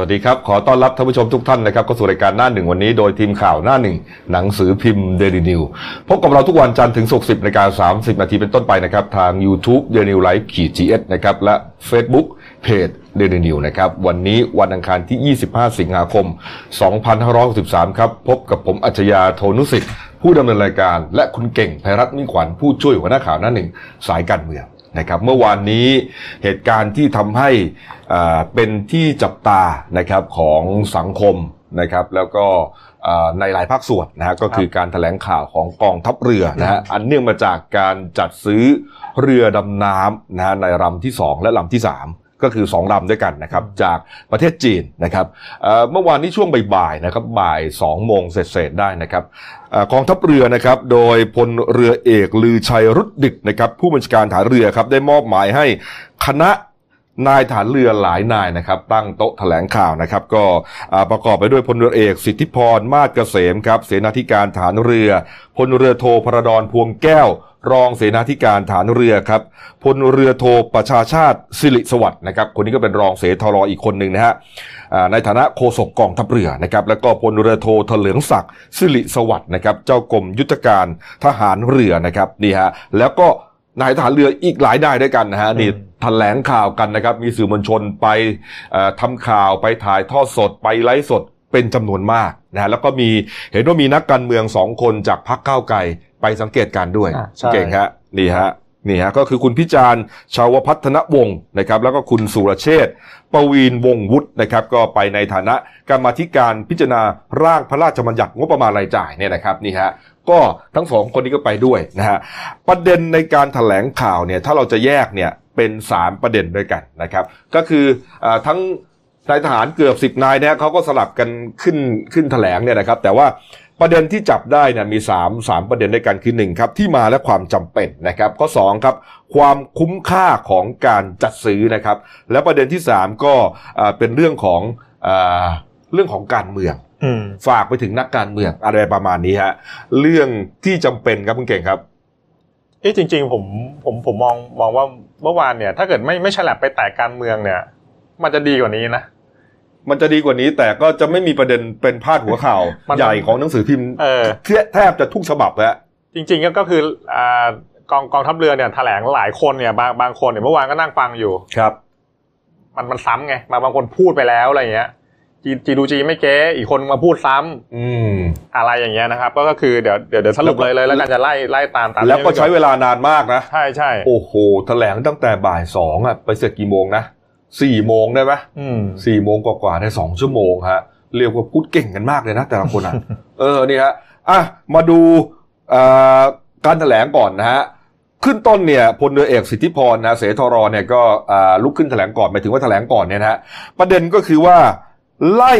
สวัสดีครับ ขอต้อนรับท่านผู้ชมทุกท่านนะครับเข้าสู่รายการหน้าหนึ่งวันนี้โดยทีมข่าวหน้าหนึ่งหนังสือพิมพ์เดลินิวส์พบกับเราทุกวันจันทร์ถึงศุกร์สิบนาฬิกาสามสิบนาทีเป็นต้นไปนะครับ ทาง YouTube เดลินิวส์ขีดจีเอสนะครับ และ Facebook เพจเดลินิวส์นะครับ วันนี้วันอังคารที่ 25 สิงหาคม 2563 ครับ พบกับผมอัจฉริยะโทนุสิทธิ์ผู้ดำเนินรายการ และคุณเก่งไพรัตน์มิ่งขวัญผู้ช่วยหัวหน้าข่าวหน้าหนึ่งสายการเมือง นะครับเมื่อวานนี้เหตุการณ์ที่ทำให้อ่าเป็นที่จับตานะครับของสังคมนะครับแล้วก็อ่าในหลายภาคส่วนนะฮะก็คือการแถลงข่าวของกองทัพเรือนะฮะอันเนื่องมาจากการจัดซื้อเรือดำน้ำนะฮะในลำที่ 2 และลำที่ 3 ก็คือ 2ลำด้วยกันนะครับจากประเทศจีนนะครับเอ่อเมื่อวานนี้ช่วงบ่ายๆนะครับบ่าย2โมงเศษๆได้นะครับเอ่อกองทัพเรือนะครับโดยพลเรือเอกลือชัยรุดดิตนะครับผู้บัญชาการฐานเรือครับได้มอบหมายให้คณะนายฐานเรือหลายนายนะครับตั้งโต๊ะแถลงข่าวนะครับ ก็อ่าประกอบไปด้วยพลเรือเอกสิทธิพรมาศเกษมครับเสนาธิการฐานเรือพลเรือโทพระดอนพวงแก้ว รองเสนาธิการฐานเรือครับพลเรือโทประชาชาติสิริสวัสดิ์นะครับคนนี้ก็เป็นรองเสทรอีกคนหนึ่งนะฮะอ่าในฐานะโฆษกกองทัพเรือนะครับแล้วก็พลเรือโทเถลิงศักดิ์สิริสวัสดิ์นะครับเจ้ากรมยุทธการทหารเรือนะครับนี่ฮะแล้วก็นายทหารเรืออีกหลายนายด้วยกันนะฮะนี่แถลงข่าวกันนะครับ มีสื่อมวลชนไปเอ่อทำข่าวไปถ่ายทอดสดไปไลฟ์สดเป็นจำนวนมากนะฮะแล้วก็มีเห็นว่ามีนักการเมืองสองคนจากพรรคก้าวไกล ไปสังเกตการณ์ด้วยอ่าใช่เก่งฮะนี่ฮะนี่ฮะก็คือคุณพิจารณ์ชาวพัฒนวงศ์นะครับแล้วก็คุณสุรเชษฐ์ปวีนวงศ์วุฒินะครับก็ไปในฐานะกรรมาธิการพิจารณาร่างพระราชบัญญัติงบประมาณรายจ่ายเนี่ยนะครับนี่ฮะก็ทั้งสองคนนี้ก็ไปด้วยนะฮะประเด็นในการถแถลงข่าวเนี่ยถ้าเราจะแยกเนี่ยเป็นสามประเด็นด้วยกันนะครับก็คืออาทั้งนายทหารเกือบสิบนายเนี่ยเขาก็สลับกันขึ้นขึ้นแถลงเนี่ยนะครับแต่ว่า ประเด็นที่จับได้เนี่ยมี3 3ประเด็นด้วยกันคือ1ครับที่มาและความจำเป็นนะครับข้อ2ครับความคุ้มค่าของการจัดซื้อนะครับ และประเด็นที่ 3 ก็อ่าเป็นเรื่องของอาเรื่องของการเมืองอืมฝากไปถึงนักการเมืองอะไรประมาณนี้ฮะเรื่องที่จำเป็นครับคุณเก่งครับเอ้จริง ๆ ผมผมผมมองมองว่าเมื่อวานเนี่ย ถ้าเกิดไม่ไม่ฉลับไปแตกการเมืองเนี่ย มันจะดีกว่านี้นะ มันจะดีกว่านี้แต่ก็จะไม่มีประเด็นเป็นพาดหัวข่าวมันใหญ่ของหนังสือพิมพ์เออแทบจะทุกฉบับแล้วจริงๆก็ก็คืออ่ากองกองทัพเรือเนี่ยแถลงหลายคนเนี่ยบางบางคนเนี่ยเมื่อวานก็นั่งฟังอยู่ครับ มันมันซ้ำไงบางบางคนพูดไปแล้วอะไรอย่างเงี้ยจีจีดูจีไม่เก๊อีกคนมาพูดซ้ำอืมอะไรอย่างเงี้ยนะครับ ก็ก็คือเดี๋ยวเดี๋ยวเดี๋ยวสรุปเลยเลยแล้วกันจะไล่ไล่ตามตามแล้วก็ใช้เวลานานมากนะ ใช่ใช่โอ้โหแถลงตั้งแต่บ่ายสองอะไปเสร็จกี่โมงนะ สี่โมงได้ไหมอืมสี่โมงกว่าๆได้สองชั่วโมงฮะเรียกว่าพูดเก่งกันมากเลยนะแต่ละคนอะเออนี่ฮะอะมาดูเอ่อการแถลงก่อนนะฮะขึ้นต้นเนี่ยพลเรือเอกสิทธิพรนะเสทรเนี่ยก็อ่าลุกขึ้นแถลงก่อนหมายถึงว่าแถลงก่อนเนี่ยนะฮะประเด็นก็คือว่า ไล่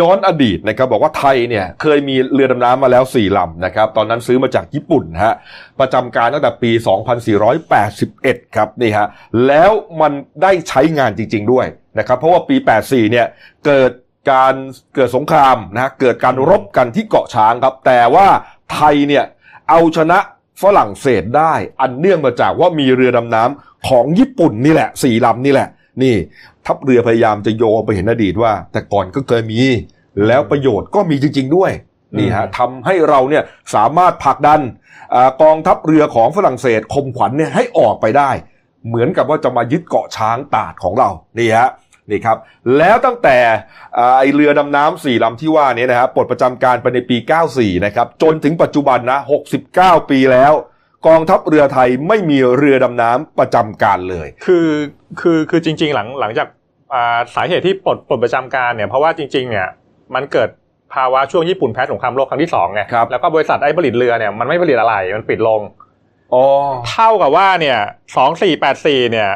ย้อนอดีตนะครับบอกว่าไทยเนี่ยเคยมีเรือดำน้ำมาแล้ว 4 ลำนะครับตอนนั้นซื้อมาจากญี่ปุ่นฮะประจำการตั้งแต่ปี 2481 ครับนี่ฮะแล้วมันได้ใช้งานจริง ๆ ด้วยนะครับเพราะว่าปี 84 เนี่ยเกิดการเกิดสงครามนะฮะเกิดการรบกันที่เกาะช้างครับ แต่ว่าไทยเนี่ยเอาชนะฝรั่งเศสได้ อันเนื่องมาจากว่ามีเรือดำน้ำของญี่ปุ่นนี่แหละสี่ลำนี่แหละ นี่ ทัพเรือพยายามจะโยงไปเห็นอดีตว่า แต่ก่อนก็เคยมี แล้วประโยชน์ก็มีจริง ๆ ด้วยนี่ฮะทำให้เราเนี่ยสามารถผลักดันอากองทัพเรือของฝรั่งเศสคมขวัญเนี่ยให้ออกไปได้ เหมือนกับว่าจะมายึดเกาะช้างตาดของเรานี่ฮะนี่ครับแล้วตั้งแต่อ่าไอเรือดำน้ำสี่ลำที่ว่านี้นะครับปลดประจำการไปในปี 94 นะครับ จนถึงปัจจุบันนะ 69 ปีแล้ว กองทัพเรือไทยไม่มีเรือดำน้ำประจำการเลย คือคือคือจริง ๆ หลังหลังจากอ่าสาเหตุที่ปลดปลดประจำการเนี่ยเพราะว่าจริงๆเนี่ยมันเกิดภาวะช่วงญี่ปุ่นแพ้สงครามโลกครั้งที่สองไงครับแล้วก็บริษัทไอ้ผลิตเรือเนี่ยมันไม่ผลิตอะไรมันปิดลงอ๋อเท่ากับว่าเนี่ยสองสี่แปดสี่เนี่ย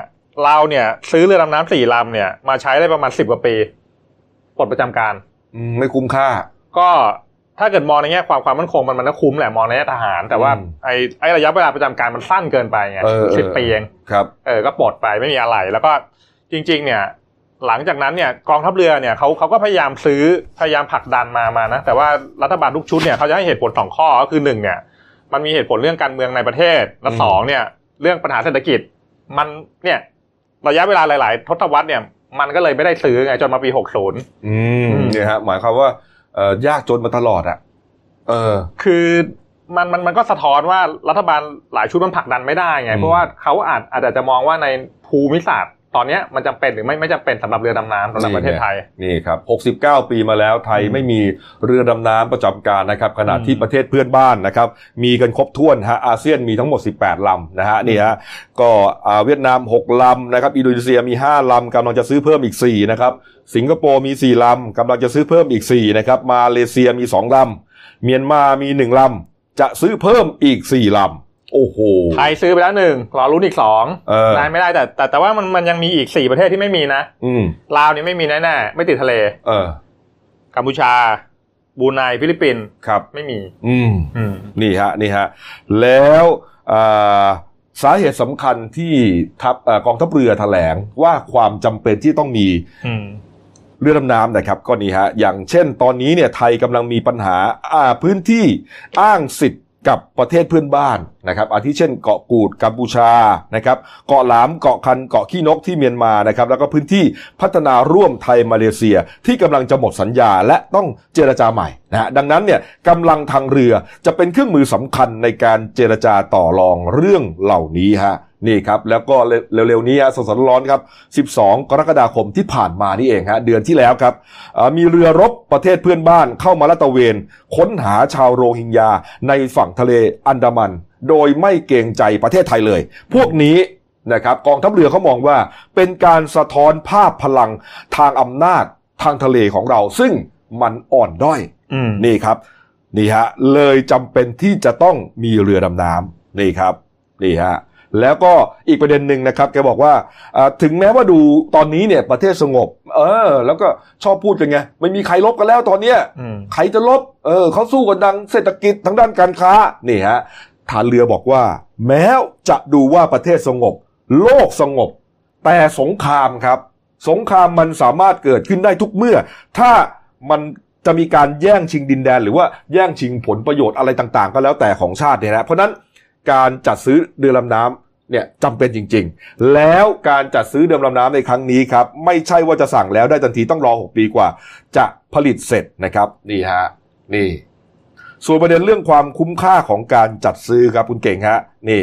เราเนี่ยซื้อเรือดำน้ำสี่ลำเนี่ยมาใช้ได้ประมาณสิบกว่าปี ปลดประจำการอืมไม่คุ้มค่า ก็ ถ้าเกิดมองในแง่ความความมั่นคงมันมันก็คุ้มแหละมองในแง่ทหาร แต่ว่าอืมไอ้ไอ้ระยะเวลาประจำการมันสั้นเกินไปไงเออเออสิบปีเองครับเออก็ปลดไปไม่มีอะไรแล้วก็จริง ๆ เนี่ยหลังจากนั้นเนี่ยกองทัพเรือเนี่ยเขาเขาก็พยายามซื้อพยายามผลักดันมามานะแต่ว่ารัฐบาลทุกชุดเนี่ยเขาจะให้เหตุผลสองข้อก็คือหนึ่งเนี่ยมันมีเหตุผลเรื่องการเมืองในประเทศและอืมสองเนี่ยเรื่องปัญหาเศรษฐกิจ มันเนี่ยระยะเวลาหลาย ๆ ทศวรรษเนี่ยมันก็เลยไม่ได้ซื้อไงจนมาปีหกศูนย์อืมอืมเนี่ยฮะหมายความว่าเอ่อ ยากจนมาตลอดอะ เออ คือมันมันมันก็สะท้อนว่ารัฐบาลหลายชุดมันผลักดันไม่ได้ไงอืมเพราะว่าเขาอาจอาจจะมองว่าในภูมิศาสตร์ ตอนเนี้ยมันจำเป็นหรือไม่ไม่จำเป็นสำหรับเรือดำน้ำสำหรับประเทศไทยนี่ครับ 69 ปีมาแล้วไทยอืมไม่มีเรือดำน้ำประจำการนะครับขณะอืมที่ประเทศเพื่อนบ้านนะครับมีกันครบถ้วนฮะอาเซียนมีทั้งหมด 18 ลำนะฮะนี่ฮะก็อ่าเวียดนาม 6 ลำนะครับอินโดนีเซียมี 5 ลำกำลังจะซื้อเพิ่มอีก 4 นะครับ สิงคโปร์มี 4 ลำกำลังจะซื้อเพิ่มอีก 4 นะครับ มาเลเซียมี 2 ลำเมียนมามี 1 ลำจะซื้อเพิ่มอีก 4 ลำ โอ้โหไทยซื้อไปแล้วหนึ่งรอรุ่นอีกสองเออนายไม่ได้แต่ แต่แต่ว่ามันมันยังมีอีกสี่ประเทศที่ไม่มีนะอืมลาวนี่ไม่มีแน่ๆไม่ติดทะเล เออ กัมพูชาบรูไนฟิลิปปินส์ครับไม่มี อืมอืมนี่ฮะนี่ฮะแล้วอ่าสาเหตุสำคัญที่ทัพเอ่อกองทัพเรือแถลงว่าความจำเป็นที่ต้องมีอืมเรือดำน้ำนะครับ ก็นี่ฮะอย่างเช่นตอนนี้เนี่ยไทยกำลังมีปัญหาอ่าพื้นที่อ้างสิทธิ์ กับประเทศเพื่อนบ้านนะครับอาทิเช่นเกาะกูดกัมพูชานะครับเกาะหลามเกาะคันเกาะขี้นกที่เมียนมานะครับแล้วก็พื้นที่พัฒนาร่วมไทยมาเลเซียที่กำลังจะหมดสัญญาและต้องเจรจาใหม่ นะดังนั้นเนี่ยกำลังทางเรือจะเป็นเครื่องมือสำคัญในการเจรจาต่อรองเรื่องเหล่านี้ฮะนี่ครับแล้วก็เร็วๆนี้ฮะสดๆร้อนครับ 12 กรกฎาคมที่ผ่านมานี่เองฮะเดือนที่แล้วครับมีเรือรบประเทศเพื่อนบ้านเข้ามาลาดตะเวน ค้นหาชาวโรฮิงญาในฝั่งทะเลอันดามัน โดยไม่เกรงใจประเทศไทยเลย พวกนี้นะครับกองทัพเรือเขามองว่าเป็นการสะท้อนภาพพลังทางอำนาจทางทะเลของเรา ซึ่งมันอ่อนด้อย นี่ครับ นี่ฮะ เลยจำเป็นที่จะต้องมีเรือดำน้ำนี่ครับ นี่ฮะแล้วก็อีกประเด็นหนึ่งนะครับ แกบอกว่าอ่าถึงแม้ว่าดูตอนนี้เนี่ยประเทศสงบ เออ แล้วก็ชอบพูดกันไง ไม่มีใครลบกันแล้วตอนเนี้ยอืมใครจะลบ เออเขาสู้กันดังเศรษฐกิจทางด้านการค้านี่ฮะฐานเรือบอกว่า แม้จะดูว่าประเทศสงบ โลกสงบ แต่สงครามครับ สงครามมันสามารถเกิดขึ้นได้ทุกเมื่อ ถ้ามัน จะมีการแย่งชิงดินแดน หรือว่าแย่งชิงผลประโยชน์อะไรต่างๆ ก็แล้วแต่ของชาติเนี่ยนะเพราะนั้นการจัดซื้อเรือลำน้ำเนี่ยจำเป็นจริง ๆ แล้วการจัดซื้อเรือลำน้ำในครั้งนี้ครับ ไม่ใช่ว่าจะสั่งแล้วได้ทันทีต้องรอ 6 ปีกว่า จะผลิตเสร็จนะครับ นี่ฮะ นี่ ส่วนประเด็นเรื่องความคุ้มค่าของการจัดซื้อครับคุณเก่งฮะ นี่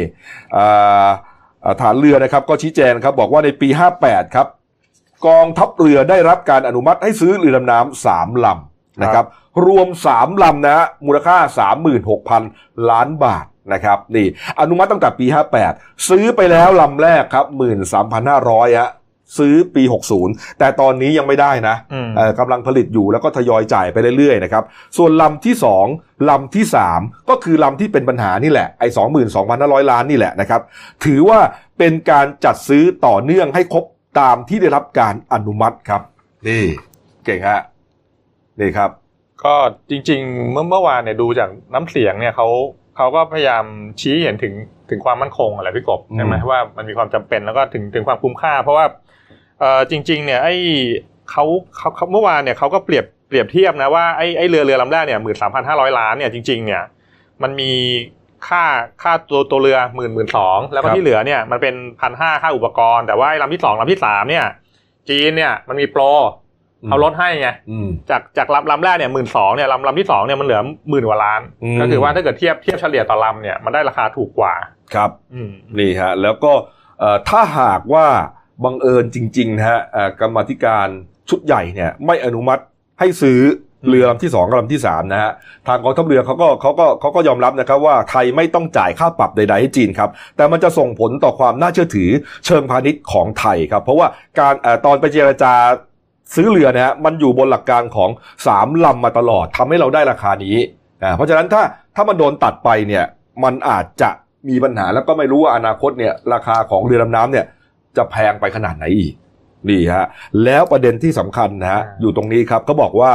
ฐานเรือนะครับ ก็ชี้แจงครับ บอกว่าในปี 58 ครับ กองทัพเรือได้รับการอนุมัติให้ซื้อเรือดำน้ำสามลำ นะครับ รวม 3 ลำนะฮะมูลค่า 36,000 ล้านบาทนะครับนี่อนุมัติตั้งแต่ปี 58 ซื้อไปแล้วลำแรกครับ 13,500ฮะซื้อปี 60 แต่ตอนนี้ยังไม่ได้นะอืมเอ่อกำลังผลิตอยู่แล้วก็ทยอยจ่ายไปเรื่อยๆนะครับ ส่วนลำที่ 2 ลำที่ 3 ก็คือลำที่เป็นปัญหานี่แหละ ไอ้สองหมื่นสองพันห้าร้อยล้านนี่แหละนะครับ ถือว่าเป็นการจัดซื้อต่อเนื่องให้ครบตามที่ได้รับการอนุมัติครับ นี่ เก่งฮะ นี่ครับ ก็จริง ๆ เมื่อเมื่อวานเนี่ยดูจากน้ำเสียงเนี่ยเขาเขาก็พยายามชี้เห็นถึงถึงความมั่นคงอะไรพี่กบอืมใช่ไหมว่ามันมีความจำเป็นแล้วก็ถึงถึงความคุ้มค่า เพราะว่าเออจริง ๆ เนี่ยไอ้เขาเขาเขาเมื่อวานเนี่ยเขาก็เปรียบเปรียบเทียบนะว่าไอ้ไอ้เรือเรือลำแรกเนี่ยหมื่นสามพันห้าร้อยล้านเนี่ยจริง ๆ เนี่ยมันมีค่าค่าตัวตัวเรือหมื่นหมื่นสองแล้วก็ครับที่เหลือเนี่ยมันเป็นพันห้าค่าอุปกรณ์แต่ว่าไอ้ลำที่สองลำที่สามเนี่ยจีนเนี่ยมันมีโปร เอาลดให้ไงอืมจากจากลำลำแรกเนี่ยหมื่นสองเนี่ยลำลำที่สองเนี่ยมันเหลือหมื่นกว่าล้านอืมก็คือว่าถ้าเกิดเทียบเทียบเฉลี่ยต่อลำเนี่ยมันได้ราคาถูกกว่าครับอืมนี่ฮะแล้วก็เอ่อถ้าหากว่าบังเอิญจริงๆนะฮะเอ่อกรรมาธิการชุดใหญ่เนี่ยไม่อนุมัติให้ซื้อเรือลำที่สองกับลำที่สามนะฮะทางกองทัพเรือเขาก็เขาก็เขาก็ยอมรับนะครับว่าไทยไม่ต้องจ่ายค่าปรับใดๆให้จีนครับแต่มันจะส่งผลต่อความน่าเชื่อถือเชิงพาณิชย์ของไทยครับเพราะว่าการเอ่อตอนไปเจรจา ซื้อเรือนะฮะมันอยู่บนหลักการของสามลำมาตลอดทำให้เราได้ราคานี้อ่าเพราะฉะนั้นถ้าถ้ามันโดนตัดไปเนี่ยมันอาจจะมีปัญหาแล้วก็ไม่รู้ว่าอนาคตเนี่ยราคาของเรือดำน้ำเนี่ยจะแพงไปขนาดไหนอีกนี่ฮะแล้วประเด็นที่สำคัญนะฮะอ่าอยู่ตรงนี้ครับเขาบอกว่า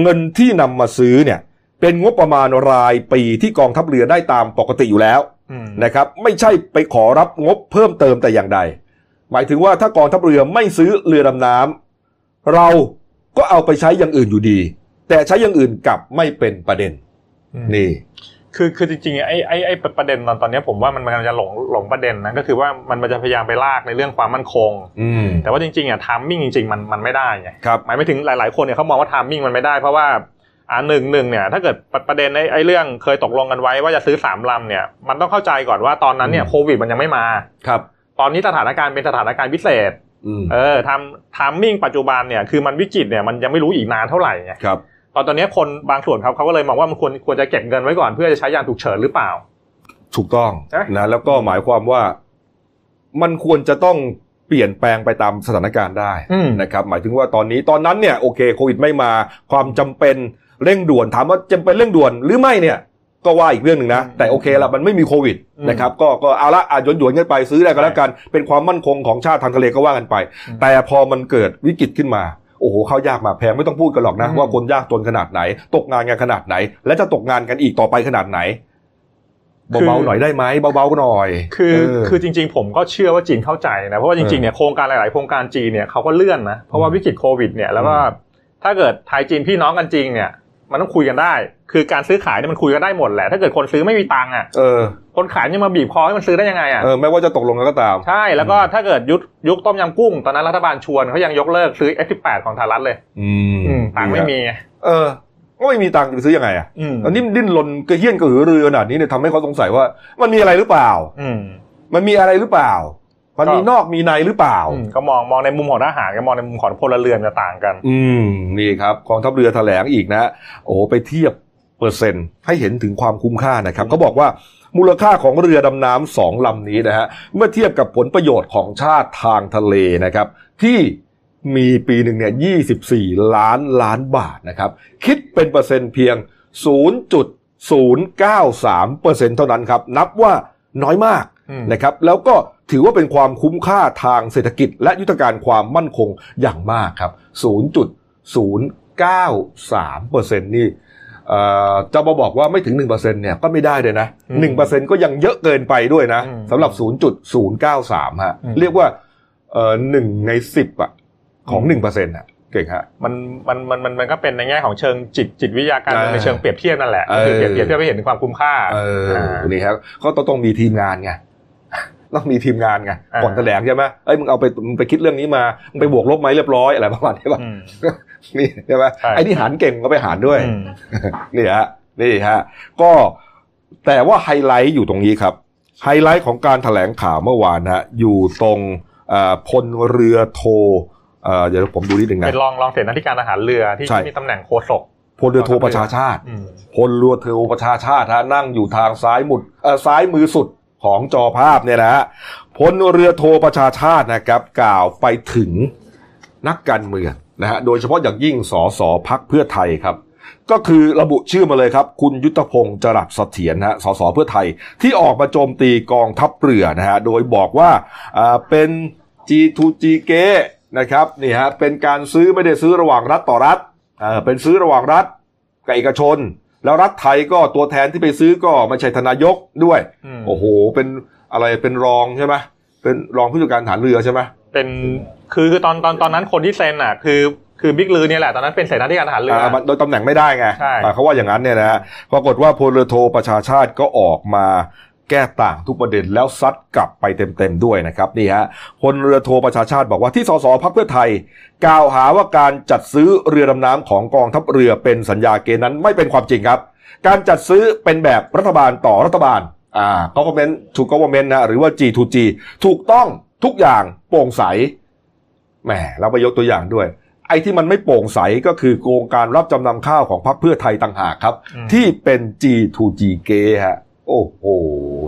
เงินที่นำมาซื้อเนี่ยเป็นงบประมาณรายปีที่กองทัพเรือได้ตามปกติอยู่แล้วอืมนะครับไม่ใช่ไปขอรับงบเพิ่มเติมแต่อย่างใด หมายถึงว่าถ้ากองทัพเรือไม่ซื้อเรือดำน้ำ เราก็เอาไปใช้อย่างอื่นอยู่ดี แต่ใช้อย่างอื่นกลับไม่เป็นประเด็นอืมนี่ คือคือจริงๆไอ้ไอ้ไอ้ประเด็นตอนตอนนี้ผมว่ามันมันจะหลงหลงประเด็นนะก็คือว่ามันมันจะพยายามไปลากในเรื่องความมั่นคงอืมแต่ว่าจริงๆอะทามมิ่งจริงๆมันมันไม่ได้ไงครับหมายไม่ถึงหลายๆคนเนี่ยเขามองว่าทามมิ่งมันไม่ได้เพราะว่าอ่าหนึ่งหนึ่งเนี่ย ถ้าเกิดประเด็นไอ้ไอ้เรื่องเคยตกลงกันไว้ว่าจะซื้อสามลำเนี่ยมันต้องเข้าใจก่อนว่าตอนนั้นเนี่ยอืมโควิดมันยังไม่มาครับ ตอนนี้สถานการณ์เป็นสถานการณ์พิเศษอืม เออทำทามมิ่งปัจจุบันเนี่ยคือมันวิกฤตเนี่ยมันยังไม่รู้อีกนานเท่าไหร่ไงครับตอนตอนนี้คนบางส่วนเขาเขาก็เลยมองว่ามันควรควรจะเก็บเงินไว้ก่อนเพื่อจะใช้ยามฉุกเฉินหรือเปล่า ถูกต้องใช่ไหมนะแล้วก็หมายความว่ามันควรจะต้องเปลี่ยนแปลงไปตามสถานการณ์ได้อืมนะครับ หมายถึงว่าตอนนี้ตอนนั้นเนี่ยโอเคโควิดไม่มาความจำเป็นเร่งด่วนถามว่าจำเป็นเร่งด่วนหรือไม่เนี่ย ก็ว่าอีกเรื่องหนึ่งนะ แต่โอเคละมันไม่มีโควิดอืมนะครับก็ก็เอาละอะหยวนหยวนๆกันไปซื้อได้ก็แล้วกัน เป็นความมั่นคงของชาติทางทะเลก็ว่ากันไปอืมแต่พอมันเกิดวิกฤตขึ้นมาโอ้โหเข้ายากมากแพงไม่ต้องพูดกันหรอกนะอืมว่าคนยากจนขนาดไหน ตกงานกันขนาดไหน และจะตกงานกันอีกต่อไปขนาดไหนเบาๆหน่อยได้ไหมเบาๆหน่อย คือเออคือจริง ๆ ผมก็เชื่อว่าจีนเข้าใจนะเพราะว่าจริงๆเนี่ยโครงการหลายๆโครงการจีนเนี่ยเขาก็เลื่อนนะเพราะว่าวิกฤตโควิดเนี่ยแล้วก็ถ้าเกิดไทยจีนพี่น้องกันจริงเนี่ย มันต้องคุยกันได้ คือการซื้อขายเนี่ยมันคุยกันได้หมดแหละ ถ้าเกิดคนซื้อไม่มีตังค์อะเออ คนขายยังมาบีบคอให้มันซื้อได้ยังไงอะเออไม่ว่าจะตกลงกันก็ตาม ใช่ แล้วก็ถ้าเกิดยุคยุคต้มยำกุ้ง ตอนนั้นรัฐบาลชวนเขายังยกเลิกซื้อ F18 ของไทยรัฐเลยอืมอืมตังค์ไม่มีไงเออ ก็ไม่มีตังค์จะไปซื้อยังไงอะอืมอันนี้ดิ้นรนกระเฮี้ยนกระหือรือขนาดนี้เนี่ยทำให้เขาสงสัยว่า มันมีอะไรหรือเปล่า อืมมันมีอะไรหรือเปล่า มันมีก็นอกมีในหรือเปล่าอืมก็มองมองในมุมของทหารกับมองในมุมของพลเรือนจะต่างกัน อืมนี่ครับกองทัพเรือแถลงอีกนะ โอ้โหไปเทียบเปอร์เซ็นต์ให้เห็นถึงความคุ้มค่านะครับเขาบอกว่ามูลค่าของเรือดำน้ำสองลำนี้นะฮะเมื่อเทียบกับผลประโยชน์ของชาติทางทะเลนะครับ ที่มีปีหนึ่งเนี่ย24 ล้านล้านบาทนะครับ คิดเป็นเปอร์เซ็นต์เพียง 0.093เปอร์เซ็นต์เท่านั้นครับ นับว่าน้อยมากอืมนะครับ แล้วก็ ถือว่าเป็นความคุ้มค่าทางเศรษฐกิจ และยุทธการความมั่นคงอย่างมากครับ 0.093เปอร์เซ็นต์นี่เอ่อจะมาบอกว่าไม่ถึง 1%เนี่ยก็ไม่ได้เลยนะอืม1%ก็ยังเยอะเกินไปด้วยนะอืมสำหรับ 0.093 ฮะอืมเรียกว่าเอ่อหนึ่งในสิบอะของ 1%อะเก่งฮะมันมันมันมันมันก็เป็นในแง่ของเชิงจิตจิตวิทยาการเออในเชิงเปรียบเทียบนั่นแหละเออก็คือเปรียบเทียบเพื่อให้เห็นถึงความคุ้มค่าเอออ่านี่ครับเขาต้องต้องมีทีมงานไง ต้องมีทีมงานไงอ่าก่อนแถลงใช่ไหมเอ้ยมึงเอาไปมึงไปคิดเรื่องนี้มามึงไปบวกลบไหมเรียบร้อยอะไรประมาณนี้ป่ะอืมนี่ใช่ไหมใช่ไอ้ที่หารเก่งก็ไปหารด้วยอืมนี่ฮะนี่ฮะก็แต่ว่าไฮไลท์อยู่ตรงนี้ครับ ไฮไลท์ของการแถลงข่าวเมื่อวานฮะอยู่ตรงเอ่อพลเรือโทเอ่อเดี๋ยวผมดูนิดหนึ่งนะเป็นรองรองเสนาธิการทหารเรือที่ใช่มีตำแหน่งโฆษกพลเรือโทประชาชาติอืมพลเรือโทประชาชาติฮะนั่งอยู่ทางซ้ายมุดเอ่อซ้ายมือสุด ของจอภาพเนี่ยนะฮะพลเรือโทประชาชาตินะครับ กล่าวไปถึงนักการเมืองนะฮะโดยเฉพาะอย่างยิ่งสสพักเพื่อไทยครับ ก็คือระบุชื่อมาเลยครับ คุณยุทธพงศ์จรัสเสถียรนะฮะสสเพื่อไทยที่ออกมาโจมตีกองทัพเรือนะฮะโดยบอกว่าอ่าเป็น G2G เกนะครับนี่ฮะเป็นการซื้อไม่ได้ซื้อระหว่างรัฐต่อรัฐอ่าเป็นซื้อระหว่างรัฐกับเอกชน แล้วรัฐไทยก็ตัวแทนที่ไปซื้อก็ไม่ใช่ธนายกด้วยอืมโอ้โห เป็นอะไรเป็นรองใช่ไหมเป็นรองผู้จัดการฐานเรือใช่ไหมเป็นคือคือตอนตอนตอนนั้นคนที่เซ็นอะ คือคือบิ๊กลือเนี่ยแหละตอนนั้นเป็นเสนาธิการทหารเรือออ่ามันโดยตำแหน่งไม่ได้ไงใช่อ่าเขาว่าอย่างนั้นเนี่ยนะฮะปรากฏว่าพลเรือโทประชาชาติก็ออกมา แก้ต่างทุกประเด็นแล้วซัดกลับไปเต็มๆด้วยนะครับนี่ฮะพลเรือโทประชาชาติบอกว่าที่สสพักเพื่อไทย กล่าวหาว่าการจัดซื้อเรือดำน้ำของกองทัพเรือเป็นสัญญาเกณฑ์นั้นไม่เป็นความจริงครับ การจัดซื้อเป็นแบบรัฐบาลต่อรัฐบาลอ่า government to government นะหรือว่า G2G ถูกต้องทุกอย่างโปร่งใสแหมเราไปยกตัวอย่างด้วย ไอ้ที่มันไม่โปร่งใสก็คือโครงการรับจำนำข้าวของพรรคเพื่อไทยต่างหากครับอืมที่เป็น G2G เกฮะ โอ้โห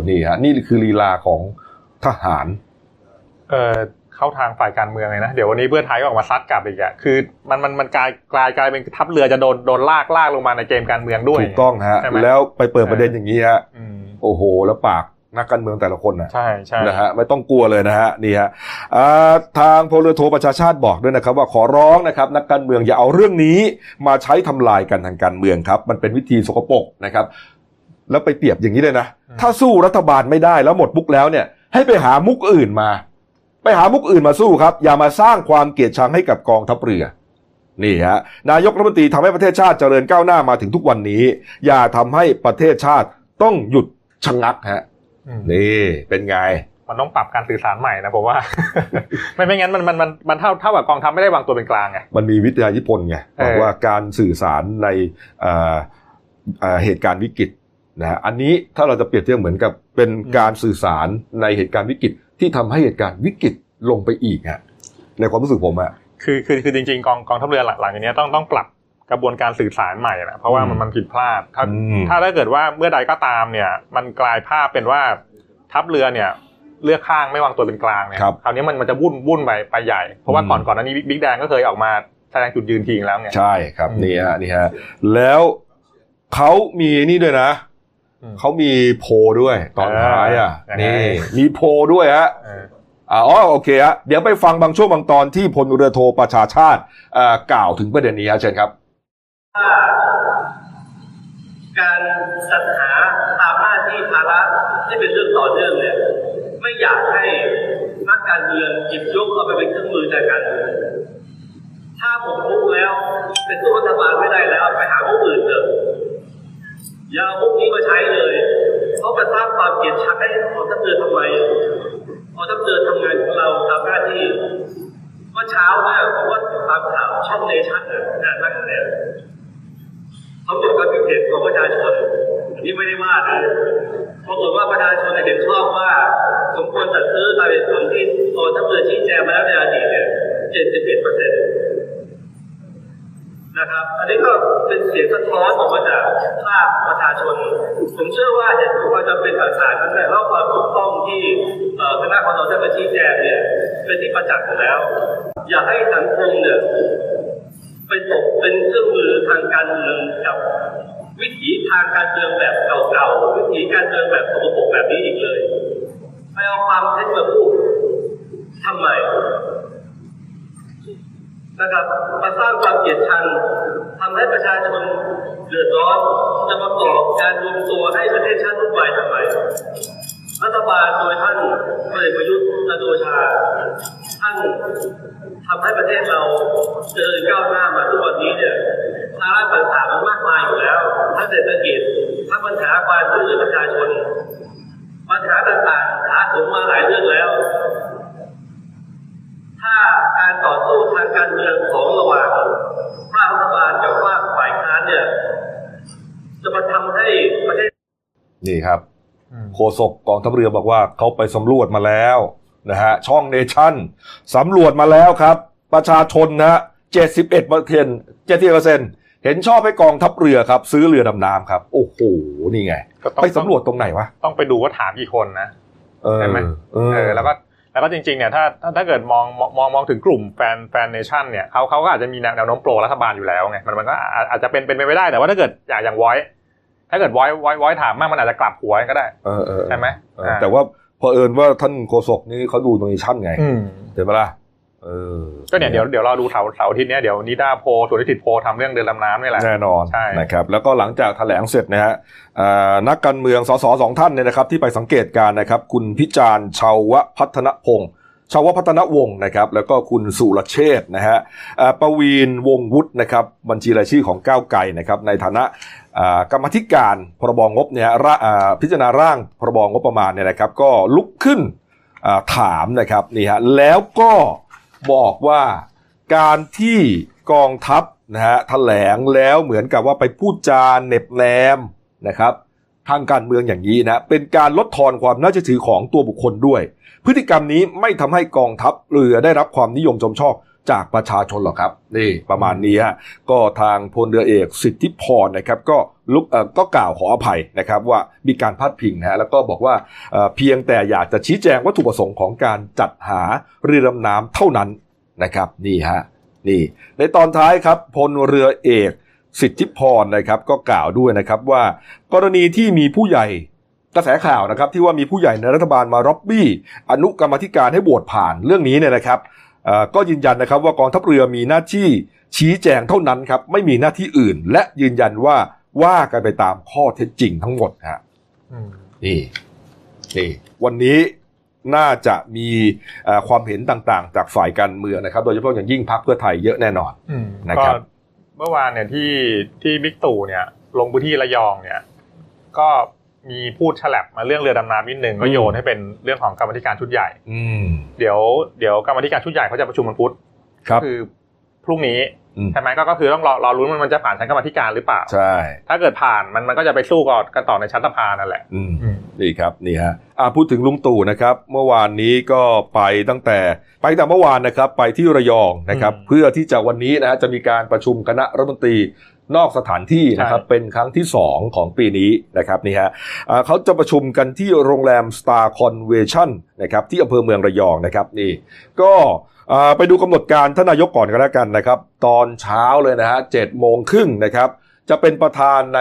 นี่ฮะนี่คือลีลาของทหาร เออเข้าทางฝ่ายการเมืองเลยนะ เดี๋ยววันนี้เพื่อไทยก็ออกมาซัดกลับอีกอะคือมันมันมันกลายกลายกลายเป็นทัพเรือจะโดนโดนลากลากลงมาในเกมการเมืองด้วยถูกต้องฮะใช่ไหมแล้วไปเปิดประเด็นอย่างนี้ฮะอืมโอ้โห แล้วปากนักการเมืองแต่ละคนนะใช่ใช่นะฮะไม่ต้องกลัวเลยนะฮะนี่ฮะอ่าทางพลเรือโทประชาชาติบอกด้วยนะครับ ว่าขอร้องนะครับ นักการเมืองอย่าเอาเรื่องนี้มาใช้ทำลายกันทางการเมืองครับ มันเป็นวิธีสกปรกนะครับ แล้วไปเปรียบอย่างนี้เลยนะ ถ้าสู้รัฐบาลไม่ได้แล้วหมดมุกแล้วเนี่ย ให้ไปหามุกอื่นมา ไปหามุกอื่นมาสู้ครับ อย่ามาสร้างความเกลียดชังให้กับกองทัพเรือนี่ฮะนายกรัฐมนตรีทำให้ประเทศชาติเจริญก้าวหน้ามาถึงทุกวันนี้ อย่าทำให้ประเทศชาติต้องหยุดชะงักฮะอืมนี่เป็นไงมันต้องปรับการสื่อสารใหม่นะผมว่า ไม่ไม่งั้นมันมันมันมันเท่าเท่ากับกองทัพไม่ได้วางตัวเป็นกลางไงมันมีวิทยานิพนธ์ไงเออบอกว่าการสื่อสารในเอ่อเอ่อเหตุการณ์วิกฤต นะฮะอันนี้ถ้าเราจะเปรียบเทียบเหมือนกับเป็นการสื่อสารในเหตุการณ์วิกฤตที่ทำให้เหตุการณ์วิกฤตลงไปอีกฮะในความรู้สึกผมอะคือคือคือจริงๆกองกองทัพเรือหลังหลังจากนี้ต้องต้องปรับกระบวนการสื่อสารใหม่นะเพราะว่ามันมันผิดพลาด ถ้าอืมถ้าถ้าเกิดว่าเมื่อใดก็ตามเนี่ย มันกลายภาพเป็นว่าทัพเรือเนี่ยเลือกข้างไม่วางตัวเป็นกลางเนี่ยครับคราวนี้มันมันจะวุ่นวุ่นไปไปใหญ่ เพราะว่าอืมก่อนก่อนหน้านี้บิ๊กแดงก็เคยออกมาแสดงจุดยืนทิ้งแล้วไงใช่ครับอืมนี่ฮะนี่ฮะแล้วเขามีนี่ด้วยนะอืม เขามีโพลด้วยตอนท้ายอะเออยังไงนี่มีโพลด้วยฮะเอออ๋อโอเคฮะเดี๋ยวไปฟังบางช่วงบางตอนที่พลเรือโทประชาชาติเอ่อกล่าวถึงประเด็นนี้ฮะเชิญครับว่าการจัดหาตามหน้าที่ภาระที่เป็นเรื่องต่อเนื่องเนี่ยไม่อยากให้นักการเมืองหยิบยกเอาไปเป็นเครื่องมือในการเมืองถ้าผมมุกแล้วเป็นตัวรัฐบาลไม่ได้แล้วไปหาพวกอื่นเถอะ อย่าเอาพวกนี้มาใช้เลยเขาไปสร้างความเกลียดชังให้กอทัพเรือทำไมกอทัพเรือทำงานของเราตามหน้าที่เมื่อเช้าเนี่ยผมว่าตามข่าวช่องเนชั่นเนี่ยนั่งเนี่ยเขาตรวจความคิดเห็นของประชาชนอันนี้ไม่ได้ว่านะปรากฏว่าประชาชนเห็นชอบว่า สมควรจัดซื้อตามเหตุผลที่กองทัพเรือชี้แจงมาแล้วในอดีตเนี่ย71เปอร์เซ็นต์ นะครับ อันนี้ก็เป็นเสียงสะท้อนออกมาจากภาคประชาชน ผมเชื่อว่าเหตุผลควาจำเป็นต่างๆนั้นเนี่ยแล้วความถูกต้องที่คณะกรรมการมาชี้แจงเนี่ย เป็นที่ประจักษ์อยู่แล้ว อย่าให้สังคมเนี่ยไปตกเป็นเครื่องมือทางการเมืองกับวิถีทางการเมืองแบบเก่าๆวิถีการเมืองแบบสกปรกแบบนี้อีกเลยไปเอาความเท็จมาพูดทำไม นะครับมาสร้างความเกลียดชังทำให้ประชาชนเดือดร้อนจะประกอบการรวมตัวให้ประเทศชาติรุ่นวายทำไมรัฐบาลโดยท่านพลเอกประยุทธ์จันทร์โอชา ท่านทำให้ประเทศเราเจริญก้าวหน้ามาทุกวันนี้เนี่ยภาระต่างๆมันมากมายอยู่แล้วทั้งเศรษฐกิจทั้งปัญหาความช่วยเหลือประชาชน ปัญหาต่างๆถาโถมมาหลายเรื่องแล้ว ถ้าการต่อสู้ทางการเมืองของระหว่างภาครัฐบาลกับภาคฝ่ายค้านเนี่ย จะมาทำให้ประเทศนี่ครับอืมโฆษกกองทัพเรือบอกว่าเขาไปสำรวจมาแล้วนะฮะช่องเนชั่นสำรวจมาแล้วครับ ประชาชนนะเจ็ดสิบเอ็ดเปอร์เซ็นต์เจ็ดสิบเปอร์เซ็นต์เห็นชอบให้กองทัพเรือครับ ซื้อเรือดำน้ำครับ โอ้โหนี่ไงก็ต้องไปสำรวจตรงไหนวะ ต้องไปดูว่าถามกี่คนนะเออใช่ไหมเออเออแล้วก็ แล้วก็จริงๆเนี่ยถ้าถ้าถ้าเกิดมองมองมองมองถึงกลุ่มแฟนแฟนเนชั่นเนี่ยเขาเขาก็อาจจะมีแนวแนวโน้ม pro รัฐบาลอยู่แล้วไงมันมันก็อาจอาจจะเป็นเป็นไปไม่ได้แต่ว่าถ้าเกิดอย่างอย่างไว้ถ้าเกิดไว้ไว้ไว้ถามมากมันอาจจะกลับหัวก็ได้เออเออใช่ไหมเออแต่ว่าพอเอิญว่าท่านโฆษกนี่เขาดูเนชั่นไงอืมเห็นปะล่ะเออ ก็เนี่ยเดี๋ยวเดี๋ยวรอดูเสาร์เสาร์อาทิตย์เนี้ยเดี๋ยวนิดาโพลส่วนนิติโพลทำเรื่องเดินลำน้ำนี่แหละแน่นอนใช่นะครับแล้วก็หลังจากแถลงเสร็จนะฮะเอ่อนักการเมืองสสสองท่านเนี่ยนะครับ ที่ไปสังเกตการณ์นะครับ คุณพิจารณ์ชาวพัฒนพงศ์ชาวพัฒนวงศ์นะครับ แล้วก็คุณสุรเชษฐ์นะฮะเอ่อประวีนวงศ์วุฒินะครับ บัญชีรายชื่อของก้าวไกลนะครับ ในฐานะอ่ากรรมธิการพรบงบเนี่ยร่าอ่าพิจารณาร่างพรบงบประมาณเนี่ยนะครับ ก็ลุกขึ้นอ่าถามนะครับนี่ฮะแล้วก็ บอกว่าการที่กองทัพนะฮะแถลงแล้วเหมือนกับว่าไปพูดจาเหน็บแนมนะครับ ทางการเมืองอย่างนี้นะเป็นการลดทอนความน่าเชื่อถือของตัวบุคคลด้วย พฤติกรรมนี้ไม่ทำให้กองทัพเรือได้รับความนิยมชมชอบ จากประชาชนหรอกครับ นี่ประมาณนี้ฮะก็ทางพลเรือเอกสิทธิพรนะครับก็ลุกเอ่อก็กล่าวขออภัยนะครับว่ามีการพาดพิงนะฮะแล้วก็บอกว่าเพียงแต่อยากจะชี้แจงวัตถุประสงค์ของการจัดหาเรือดำน้ำเท่านั้นนะครับนี่ฮะนี่ในตอนท้ายครับพลเรือเอกสิทธิพรนะครับก็กล่าวด้วยนะครับว่ากรณีที่มีผู้ใหญ่กระแสข่าวนะครับที่ว่ามีผู้ใหญ่ในรัฐบาลมาร็อบบี้อนุกรรมธิการให้โหวตผ่านเรื่องนี้เนี่ยนะครับ ก็ยืนยันนะครับว่ากองทัพเรือมีหน้าที่ชี้แจงเท่านั้นครับไม่มีหน้าที่อื่น และยืนยันว่าว่ากันไปตามข้อเท็จจริงทั้งหมดฮะอืมนี่นี่วันนี้น่าจะมีเอ่อความเห็นต่างๆ จากฝ่ายการเมืองนะครับ โดยเฉพาะอย่างยิ่งพรรคเพื่อไทยเยอะแน่นอนอืมนะครับก็เมื่อวานเนี่ยที่ที่บิ๊กตู่เนี่ย ลงพื้นที่ระยองเนี่ย ก็ มีพูดฉลับมาเรื่องเรือดำน้ำนิดนึงก็โยนให้เป็นเรื่องของกรรมธิการชุดใหญ่ อืมเดี๋ยวเดี๋ยวกรรมธิการชุดใหญ่เขาจะประชุมวันพุธครับคือพรุ่งนี้อืม ใช่ไหมก็ก็คือต้องรอรอรุ้นว่ามันจะผ่านชั้นกรรมธิการหรือเปล่า ใช่ ถ้าเกิดผ่านมันมันก็จะไปสู้กันต่อในชั้นสภานั่นแหละอืมนี่ครับนี่ฮะอ่าพูดถึงลุงตู่นะครับ เมื่อวานนี้ก็ไปตั้งแต่ไปตั้งแต่เมื่อวานนะครับไปที่ระยองนะครับอืมเพื่อที่จะวันนี้นะฮะจะมีการประชุมคณะรัฐมนตรีนอกสถานที่นะครับใช่เป็นครั้งที่ 2 ของปีนี้นะครับนี่ฮะอ่าเขาจะประชุมกันที่โรงแรม Star Convention นะครับที่อำเภอเมืองระยองนะครับนี่ก็อ่า ไปดูกำหนดการท่านนายกก่อนก็แล้วกันนะครับ ตอนเช้าเลยนะฮะเจ็ดโมงครึ่งนะครับจะเป็นประธานใน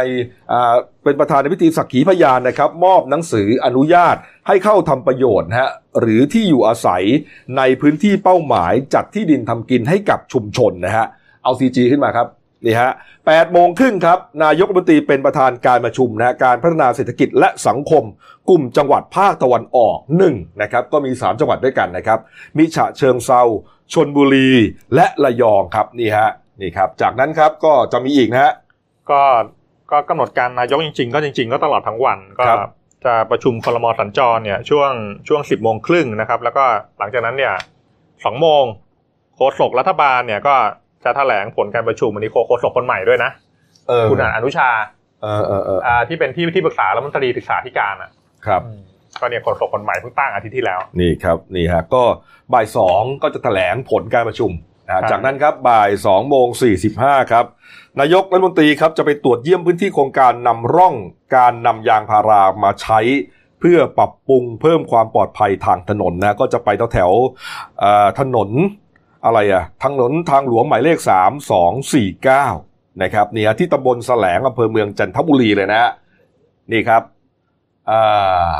อ่าเป็นประธานในพิธีสักขีพยานนะครับ มอบหนังสืออนุญาตให้เข้าทำประโยชน์นะฮะหรือที่อยู่อาศัยในพื้นที่เป้าหมายจัดที่ดินทำกินให้กับชุมชนนะฮะเอาซีจีขึ้นมาครับ นี่ฮะแปดโมงครึ่งครับ นายกรัฐมนตรีเป็นประธานการประชุมนะฮะการพัฒนาเศรษฐกิจและสังคม กลุ่มจังหวัดภาคตะวันออกหนึ่งนะครับก็มี 3 จังหวัดด้วยกันนะครับมีฉะเชิงเซาชนบุรีและระยองครับนี่ฮะนี่ครับ จากนั้นครับก็จะมีอีกนะฮะก็ก็กำหนดการนายกจริง ๆ ก็จริง ๆ ก็ตลอดทั้งวันก็ครับจะประชุมคลมสัญจรเนี่ยช่วงช่วงสิบโมงครึ่งนะครับ แล้วก็หลังจากนั้นเนี่ยสองโมงโฆษกรัฐบาลเนี่ยก็ จะแถลงผลการประชุมวันนี้โฆษกคนใหม่ด้วยนะเออคุณอนุชาเออเออเอออ่าที่เป็นที่ที่ปรึกษารัฐมนตรีศึกษาธิการอะ ครับก็เนี่ยโฆษกคนใหม่เพิ่งตั้งอาทิตย์ที่แล้ว นี่ครับนี่ฮะก็บ่ายสองก็จะแถลงผลการประชุมนะฮะครับจากนั้นครับบ่ายสองโมงสี่สิบห้าครับ นายกรัฐมนตรีครับจะไปตรวจเยี่ยมพื้นที่โครงการนำร่องการนำยางพารามาใช้ เพื่อปรับปรุงเพิ่มความปลอดภัยทางถนนนะก็จะไปแถวแถวๆเอ่อถนน อะไรอะถนนทางหลวงหมายเลขสามสองสี่เก้านะครับนี่ฮะที่ตำบลแสลงอำเภอเมืองจันทบุรีเลยนะฮะนี่ครับอ่า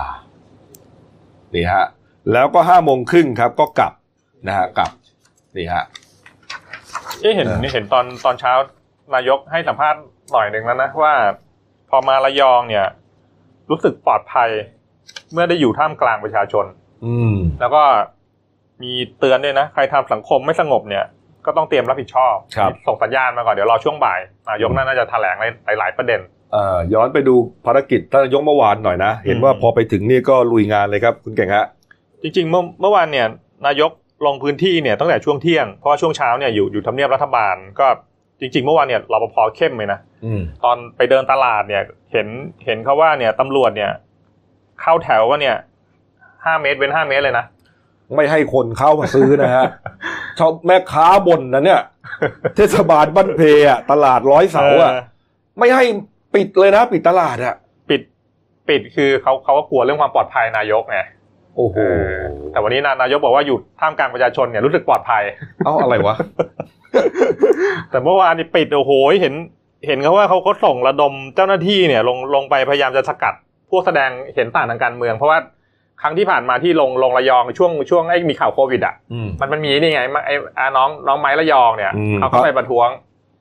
นี่ฮะแล้วก็ห้าโมงครึ่งครับก็กลับนะฮะกลับนี่ฮะเอ๊ะเห็นเออเห็นตอนตอนเช้านายกให้สัมภาษณ์หน่อยหนึ่งแล้วนะว่า พอมาระยองเนี่ย รู้สึกปลอดภัย เมื่อได้อยู่ท่ามกลางประชาชน อืมแล้วก็ มีเตือนด้วยนะ ใครทำสังคมไม่สงบเนี่ย ก็ต้องเตรียมรับผิดชอบครับส่งสัญญาณมาก่อน เดี๋ยวรอช่วงบ่ายนายกน่าจะแถลงในหลายๆประเด็นเอ่อย้อนไปดูภารกิจท่านนายกเมื่อวานหน่อยนะ เห็นว่าอืมพอไปถึงนี่ก็ลุยงานเลยครับ คุณเก่งฮะ จริงๆ เมื่อเมื่อวานเนี่ยนายกลงพื้นที่เนี่ยตั้งแต่ช่วงเที่ยง เพราะว่าช่วงเช้าเนี่ยอยู่อยู่ทำเนียบรัฐบาลก็จริง ๆ เมื่อวานเนี่ยรปภเข้มเลยนะอืมตอนไปเดินตลาดเนี่ย เห็นเห็นเขาว่าเนี่ยตำรวจเนี่ย เข้าแถวว่าเนี่ยห้าเมตรเว้นห้าเมตรเลยนะ ไม่ให้คนเข้ามาซื้อนะฮะชาวแม่ค้าบ่นนะเนี่ย เทศบาลบ้านเพอะตลาดร้อยเสาอะเออไม่ให้ปิดเลยนะ ปิดตลาดอะปิดปิดคือเขาเขาก็กลัวเรื่องความปลอดภัยนายกไงโอ้โหเออแต่วันนี้นายกบอกว่าอยู่ท่ามกลางประชาชนเนี่ยรู้สึกปลอดภัย เอาอะไรวะ แต่เมื่อวานนี่ปิดโอ้โหเห็น เห็นเขาว่าเขาก็ส่งระดมเจ้าหน้าที่เนี่ย ลงลงไปพยายามจะสกัดพวกแสดงเห็นต่างทางการเมือง เพราะว่า ครั้งที่ผ่านมาที่ลงลงระยองช่วงช่วงไอ้มีข่าวโควิดอะอืมมันมันมีนี่ไงมาไอ้อาน้องน้องไม้ระยองเนี่ยอืมเขาก็ไปประท้วง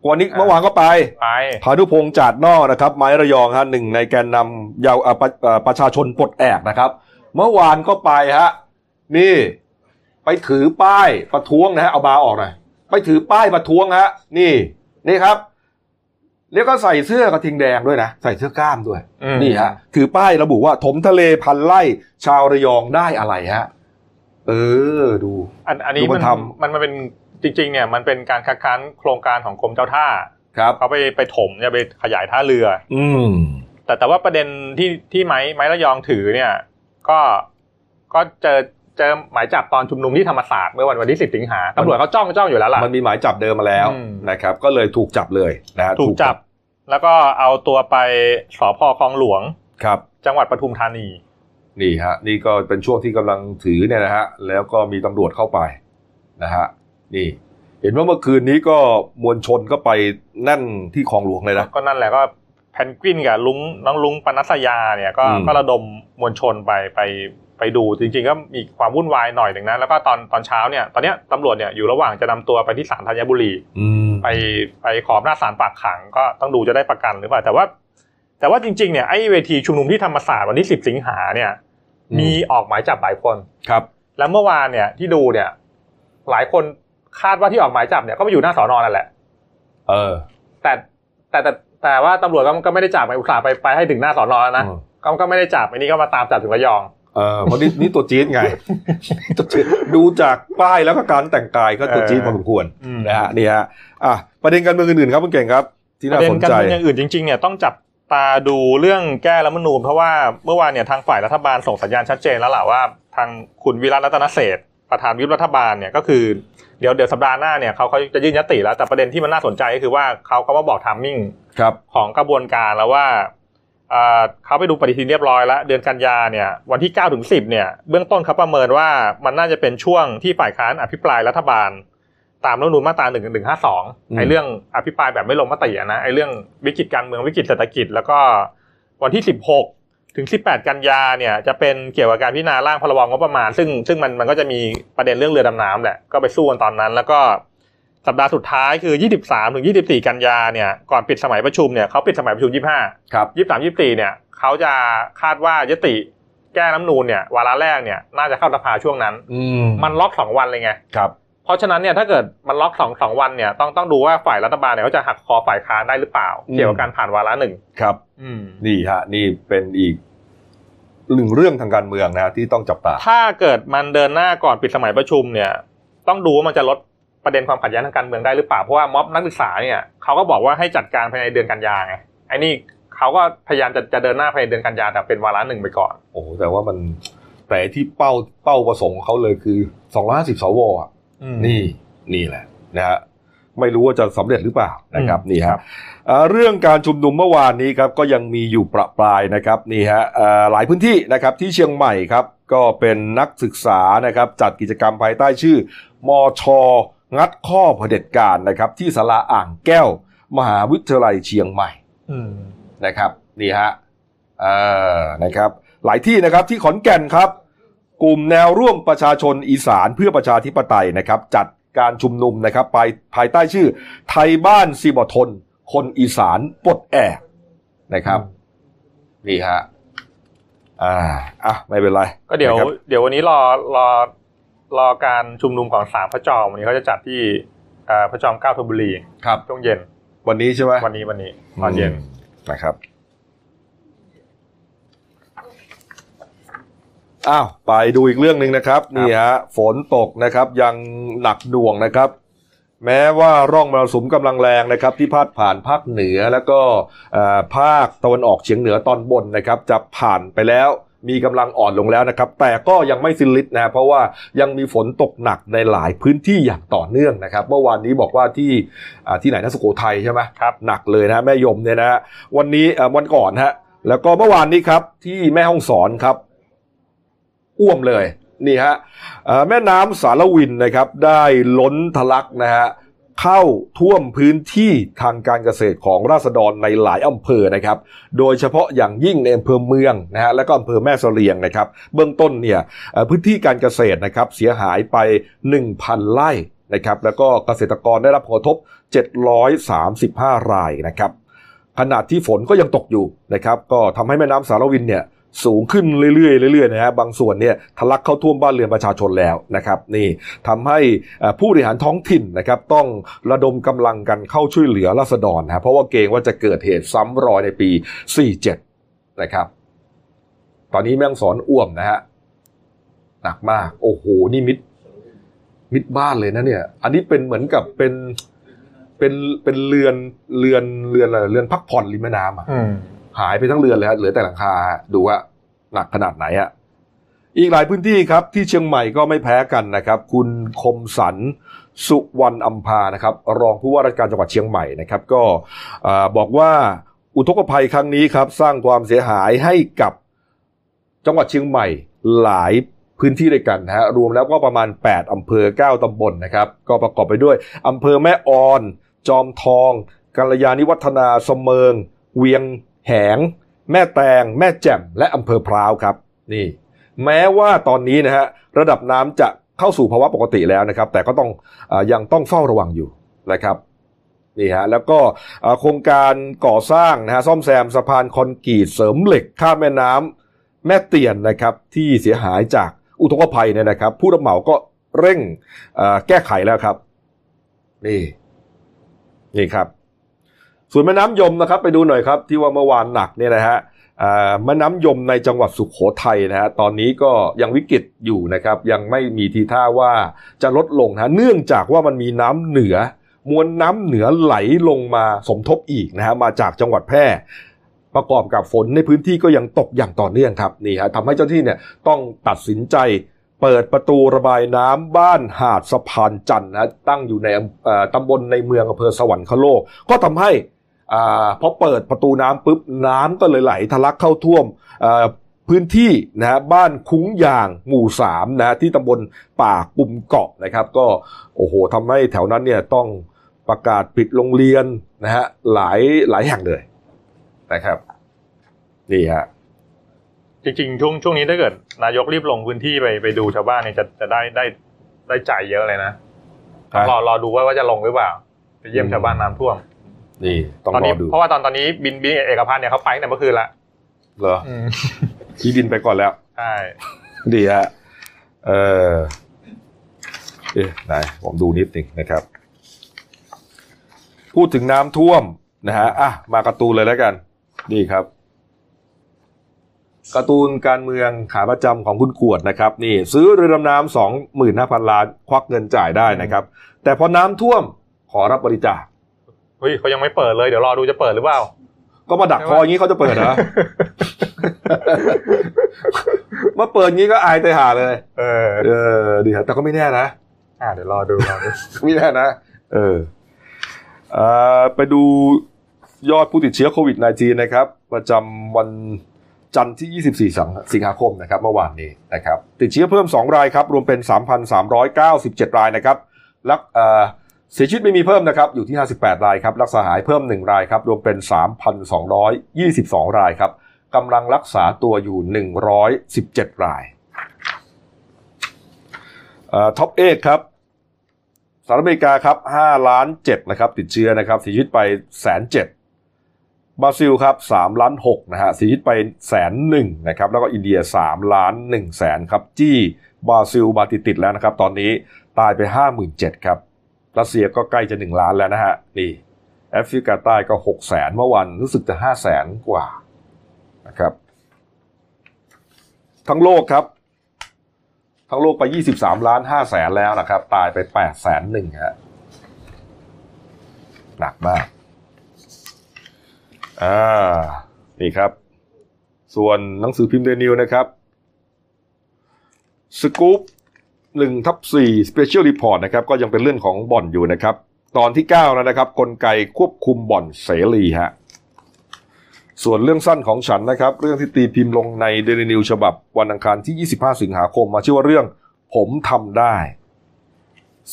วันนี้เมื่อวานก็ไปไปพานุพงษ์จาดนอกนะครับ ไม้ระยองฮะหนึ่งในแกนนำเยาวอ่าประอ่าประชาชนปลดแอกนะครับ เมื่อวานก็ไปฮะนี่ ไปถือป้ายประท้วงนะฮะเอาบาร์ออกหน่อยไปถือป้ายประท้วงฮะนี่นี่ครับ แล้วก็ใส่เสื้อกระทิงแดงด้วยนะใส่เสื้อกล้ามด้วยอืม นี่ฮะถือป้ายระบุว่าถมทะเลพันไร่ชาวระยองได้อะไรฮะ เออดู อันอันนี้ดูมัมันนทมันมันเป็นจริง ๆ เนี่ยมันเป็นการคัดค้านโครงการของกรมเจ้าท่าครับ เขาไปไปถมเนี่ยไปขยายท่าเรือ อืม แต่แต่ว่าประเด็นที่ที่ไม้ไม้ระยองถือเนี่ย ก็ก็เจอ เจอหมายจับตอนชุมนุมที่ธรรมศาสตร์เมื่อวันวันที่สิบสิงหาตำรวจเขาจ้องจ้องอยู่แล้วล่ะมันมีหมายจับเดิมมาแล้วอืมนะครับ ก็เลยถูกจับเลยนะฮะถูกจับ แล้วก็เอาตัวไปสพคลองหลวงครับ จังหวัดปทุมธานี นี่ฮะ นี่ก็เป็นช่วงที่กำลังถือเนี่ยนะฮะแล้วก็มีตำรวจเข้าไปนะฮะนี่เห็นว่าเมื่อคืนนี้ก็มวลชนก็ไปแน่นที่คลองหลวงเลยนะก็นั่นแหละก็แพนกวินกับลุงน้องลุงปนัสยาเนี่ยก็อืมก็ระดมมวลชนไปไป ไปดูจริงๆก็มีความวุ่นวายหน่อยหนึ่งนะแล้วก็ตอนตอนเช้าเนี่ยตอนเนี้ยตำรวจเนี่ยอยู่ระหว่างจะนำตัวไปที่ศาลธัญบุรีอืมไปไปขอบหน้าศาลปากขัง ก็ต้องดูจะได้ประกันหรือเปล่าแต่ว่า แต่ว่าจริงๆเนี่ยไอ้เวทีชุมนุมที่ธรรมศาสตร์วันที่สิบสิงหาเนี่ย มีออกหมายจับหลายคนครับ แล้วเมื่อวานเนี่ยที่ดูเนี่ย หลายคนคาดว่าที่ออกหมายจับเนี่ยก็ไปอยู่หน้าสอนอนั่นแหละ เออ แต่แต่แต่แต่ว่าตำรวจก็ก็ไม่ได้จับไปอุตส่าห์ไปไปให้ถึงหน้าสอนอแล้วนะอืมก็ก็ไม่ได้จับอันนี้ก็มาตามจับถึงระยอง เออเพราะนี่นี่ตัวจี๊ดไงตัวจี๊ดดูจากป้ายแล้วก็การแต่งกายก็ตัวจี๊ดพอสมควรอืมนะฮะนี่ฮะอะประเด็นการเมืองอื่นๆครับคุณเก่งครับ ที่ปน่าระเด็สนนการใจเมืองอย่างอื่นจริงๆเนี่ยต้องจับตาดูเรื่องแก้รัฐธรรมนูญเพราะว่าเมื่อวานเนี่ยทางฝ่ายรัฐบาลส่งสัญญาณชัดเจนแล้วล่ะว่า ทางคุณวิรัตรัตนเศรษฐ์ประธานวิปรัฐบาลเนี่ยก็คือเดี๋ยวเดี๋ยวสัปดาห์หน้าเนี่ยเขาเขาจะยื่นยติแล้วแต่ประเด็นที่มันน่าสนใจก็คือว่าเขาก็มาบอกทามมิ่งครับของกระบวนการแล้วว่า เอ่อเขาไปดูปฏิทินเรียบร้อยแล้วเดือนกันยาเนี่ยวันที่9ถึง10เนี่ยเบื้องต้นเขาประเมินว่ามันน่าจะเป็นช่วงที่ฝ่ายค้านอภิปรายรัฐบาล ตามรัฐธรรมนูญมาตรา1นึ่งหนึ่งห้าสองอืมไอ้เรื่องอภิปรายแบบไม่ลงมติอะนะไอ้เรื่องวิกฤตการเมืองวิกฤตเศรษฐกิจ แล้วก็วันที่ 16 ถึง 18 กันยาเนี่ยจะเป็นเกี่ยวกับการพิจารณาร่างพรบงบประมาณ ซึ่งซึ่งมันมันก็จะมีประเด็นเรื่องเรือดำน้ำแหละก็ไปสู้กันตอนนั้น แล้วก็ สัปดาห์สุดท้ายคือ 23ถึง24 กันยาเนี่ยก่อนปิดสมัยประชุมเนี่ยเขาปิดสมัยประชุม 25 ครับยี่สิบสามยี่สิบสี่เนี่ยเขาจะคาดว่ายติแก้น้ำนูนเนี่ยวาระแรกเนี่ยน่าจะเข้าสภาช่วงนั้นอืมมันล็อกสองวันเลยไงครับ เพราะฉะนั้นเนี่ยถ้าเกิดมันล็อกสองสองวันเนี่ยต้องต้องดูว่าฝ่ายรัฐบาลเนี่ยเขาจะหักคอฝ่ายค้านได้หรือเปล่าอืมเกี่ยวกับการผ่านวาระหนึ่งครับอืมนี่ฮะนี่เป็นอีกหนึ่งเรื่องทางการเมืองนะฮะที่ต้องจับตา ถ้าเกิดมันเดินหน้าก่อนปิดสมัยประชุมเนี่ย ต้องดูว่ามันจะลด ประเด็นความขัดแย้งทางการเมืองได้หรือเปล่าเพราะว่าม็อบนักศึกษาเนี่ยเขาก็บอกว่าให้จัดการภายในเดือนกันยาไงไอ้นี่เขาก็พยายามจะจะเดินหน้าภายในเดือนกันยาแต่เป็นวาระหนึ่งไปก่อน โอ้โหแต่ว่ามันแต่ที่เป้าเป้าประสงค์ของเขาเลยคือ250สวอะนี่นี่แหละนะฮะไม่รู้ว่าจะสำเร็จหรือเปล่านะครับอืมนี่ครัฮะบเอ่อเรื่องการชุมนุมเมื่อวานนี้ครับก็ยังมีอยู่ประปรายนะครับนี่ฮะเอ่อหลายพื้นที่นะครับที่เชียงใหม่ครับก็เป็นนักศึกษานะครับจัดกิจกรรมภายใต้ชื่อ มช งัดข้อเผด็จการนะครับ ที่ศาลาอ่างแก้ว มหาวิทยาลัยเชียงใหม่อืมนะครับนี่ฮะเอ่อนะครับ หลายที่นะครับที่ขอนแก่นครับ กลุ่มแนวร่วมประชาชนอีสานเพื่อประชาธิปไตยนะครับ จัดการชุมนุมนะครับภายภายใต้ชื่อ ไทยบ้านซีบอทน คนอีสานปลดแอกนะครับนี่ฮะอ่าอะไม่เป็นไร ก็เดี๋ยวนะครับเดี๋ยววันนี้รอรอ รอการชุมนุมของสามพระจอมวันนี้เขาจะจัดที่เอ่อพระจอมเกล้าธนบุรีครับช่วงเย็น วันนี้ใช่ไหมวันนี้วันนี้ตอนเย็นมนะครับอ้าวไปดูอีกเรื่องหนึ่งนะครับนี่ฮะฝนตกนะครับยังหนักหน่วงนะครับ แม้ว่าร่องมรสุมกำลังแรงนะครับ ที่พาดผ่านภาคเหนือแล้วก็เอ่อภาคตะวันออกเฉียงเหนือตอนบนนะครับ จะผ่านไปแล้วมีกำลังอ่อนลงแล้วนะครับ แต่ก็ยังไม่สิ้นฤทธิ์นะเพราะว่ายังมีฝนตกหนักในหลายพื้นที่อย่างต่อเนื่องนะครับ เมื่อวานนี้บอกว่าที่อ่าที่ไหนนะสุโขทัยใช่ไหมครับหนักเลยนะแม่ยมเนี่ยนะฮะวันนี้เอ่อวันก่อนฮะแล้วก็เมื่อวานนี้ครับที่แม่ห้องสอนครับ อ้วมเลยนี่ฮะเอ่อแม่น้ำสารวินนะครับ ได้ล้นทะลักนะฮะ เข้าท่วมพื้นที่ทางการเกษตรของราษฎรในหลายอำเภอนะครับ โดยเฉพาะอย่างยิ่งในอำเภอเมืองนะฮะและก็อำเภอแม่เสลียงนะครับ เบื้องต้นเนี่ยพื้นที่การเกษตรนะครับเสียหายไป 1,000 ไร่นะครับแล้วก็เกษตรกรได้รับผลกระทบ 735 รายนะครับขณะที่ฝนก็ยังตกอยู่นะครับ ก็ทำให้แม่น้ำสารวินเนี่ย สูงขึ้นเรื่อยๆเรื่อยๆนะฮะบางส่วนเนี่ยทะลักเข้าท่วมบ้านเรือนประชาชนแล้วนะครับนี่ทำให้ผู้บริหารท้องถิ่นนะครับต้องระดมกำลังกันเข้าช่วยเหลือราษฎรนะฮะเพราะว่าเกรงว่าจะเกิดเหตุซ้ำรอยในปี 47 นะครับ ตอนนี้แม่งสอนอ้วมนะฮะหนักมาก โอ้โหนี่มิดมิดบ้านเลยนะเนี่ย อันนี้เป็นเหมือนกับเป็นเป็นเป็นเรือนเรือนเรือนอะไรเรือนพักผ่อนริมแม่น้ำอะอืม หายไปทั้งเรือนเลยฮะเหลือแต่หลังคาดูว่าหนักขนาดไหนอะอีกหลายพื้นที่ครับที่เชียงใหม่ก็ไม่แพ้กันนะครับ คุณคมสันสุวรรณอัมพานะครับ รองผู้ว่าราชการจังหวัดเชียงใหม่นะครับ ก็อบอกว่าอุทกภัยครั้งนี้ครับ สร้างความเสียหายให้กับจังหวัดเชียงใหม่หลายพื้นที่ด้วยกันนะฮะรวมแล้วก็ประมาณ 8 อำเภอ 9 ตำบลนะครับ ก็ประกอบไปด้วย อำเภอแม่ออน จอมทองกัลยาณิวัฒนาสมเมิง เวียง แหง แม่แตง แม่แจ่ม และอำเภอพร้าวครับ นี่ แม้ว่าตอนนี้นะฮะระดับน้ำจะเข้าสู่ภาวะปกติแล้วนะครับ แต่ก็ต้องอยังต้องเฝ้าระวังอยู่นะครับนี่ฮะแล้วก็โครงการก่อสร้างนะฮะซ่อมแซมสะพานคอนกรีตเสริมเหล็กข้ามแม่น้ำแม่เตียนนะครับที่เสียหายจากอุทกภัยเนี่ยนะครับ ผู้รับเหมาก็เร่งแก้ไขแล้วครับ นี่ นี่ครับ ส่วนแม่น้ำยมนะครับ ไปดูหน่อยครับ ที่ว่าเมื่อวานหนักเนี่ยนะฮะแม่น้ำยมในจังหวัดสุขโขทัยนะฮะตอนนี้ก็ยังวิกฤตอยู่นะครับ ยังไม่มีทีท่าว่าจะลดลงนะเนื่องจากว่ามันมีน้ำเหนือ มวลน้ำเหนือไหลลงมาสมทบอีกนะฮะมาจากจังหวัดแพร่ประกอบกับฝนในพื้นที่ก็ยังตกอย่างต่อเนื่องครับนี่ฮะทำให้เจ้าหน้าที่เนี่ยต้องตัดสินใจเปิดประตูระบายน้ำบ้านหาดสะพานจันทร์นะตั้งอยู่ในอ่อตำบลในเมืองอำเภอสวรรคโลก ก็ทำให้ อ่าพอเปิดประตูน้ำปุ๊บน้ำก็เลยไหลทะลักเข้าท่วมเอ่อพื้นที่นะฮะบ้านคุ้งยางหมู่สามนะที่ตำบลป่ากุมเกาะนะครับ ก็โอ้โหทำให้แถวนั้นเนี่ยต้องประกาศปิดโรงเรียนนะฮะหลายหลายแห่งเลยนะครับนี่ฮะจริงๆช่วงช่วงนี้ถ้าเกิด นายกรีบลงพื้นที่ไปไปดูชาวบ้านเนี่ยจะจะได้ได้ได้ใจเยอะเลยนะต้องรอรอดูว่าว่าจะลงหรือเปล่าไปเยี่ยมชาวบ้านน้ำท่วม นี่ต้องตอนรนี้อดูเพราะว่าตอนตอนนี้บินบินเอกพันธ์เนี่ยเขาไปตั้งแต่เมื่อคืนละเหรอพี่บินไปก่อนแล้วใช่ดีฮะเออเอ๊ะไหนผมดูนิดหนึ่งนะครับ พูดถึงน้ำท่วมนะฮะอะมาการ์ตูนเลยแล้วกัน นี่ครับการ์ตูนการเมืองขาประจำของคุณขวดนะครับ นี่ ซื้อเรือดำน้ำสองหมื่นห้าพันล้าน ควักเงินจ่ายได้นะครับ แต่พอน้ำท่วมขอรับบริจาค เฮ้ยเขายังไม่เปิดเลยเดี๋ยวรอดูจะเปิดหรือเปล่า ก็มาดักคออย่างนี้เขาจะเปิดเหรอมาเปิดอย่างนี้ก็อายใจหาเลย เออ เออดีครับแต่ก็ไม่แน่นะอ่าเดี๋ยวรอดูรอดูไม่แน่นะเออเอ่อไปดูยอดผู้ติดเชื้อโควิด -19 นะครับ ประจำวันจันทร์ที่ 24สิงหาสิงหาคมนะครับเมื่อวานนี้นะครับ ติดเชื้อเพิ่ม 2 รายครับ รวมเป็น 3,397 รายนะครับ รักเอ่อ เสียชีวิตไม่มีเพิ่มนะครับอยู่ที่ 58 รายครับรักษาหายเพิ่ม 1 รายครับรวมเป็น 3,222 รายครับกำลังรักษาตัวอยู่ 117 ราย top เอครับสหรัฐอเมริกาครับ5ล้าน7นะครับติดเชื้อนะครับเสียชีวิตไปแสนเจ็ดบราซิลครับ3ล้าน6นะฮะเสียชีวิตไปแสนหนึ่งนะครับแล้วก็อินเดีย3ล้าน1แสนครับจี้บราซิลมาติดติดแล้วนะครับตอนนี้ตายไป 57,000ครับ รัสเซียก็ใกล้จะ 1 ล้านแล้วนะฮะ นี่แอฟริกาใต้ก็6แสนเมื่อวันรู้สึกจะ5แสนกว่านะครับ ทั้งโลกครับ ทั้งโลกไป 23 ล้าน5แสนแล้วนะครับ ตายไป8แสนหนึ่งฮะหนักมากอ่านี่ครับ ส่วนหนังสือพิมพ์เดลินิวส์นะครับ สกู๊ป หนึ่งทับสี่ special report นะครับก็ยังเป็นเรื่องของบ่อนอยู่นะครับ ตอนที่ 9 แล้วนะครับ กลไกควบคุมบ่อนเสรีฮะส่วนเรื่องสั้นของฉันนะครับ เรื่องที่ตีพิมพ์ลงในเดลินิวส์ฉบับวันอังคารที่ 25 สิงหาคมมาชื่อว่าเรื่องผมทำได้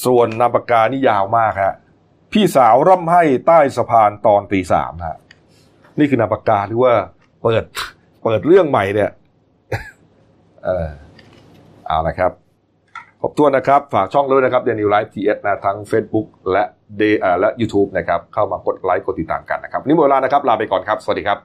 ส่วนนามปากกานี่ยาวมากฮะพี่สาวร่ำไห้ใต้สะพานตอนตีสามฮะนี่คือนามปากกาหรือว่าเปิดเปิดเรื่องใหม่เนี่ย เออเอาละครับ ขอบตัวนะครับ ฝากช่องด้วยนะครับเดนิวไลฟ์ทีเอสนะทั้ง Facebook และเดและ YouTube นะครับ เข้ามากดไลค์กดติดตามกันนะครับนนี่หมดเวลานะครับ ลาไปก่อนครับ สวัสดีครับ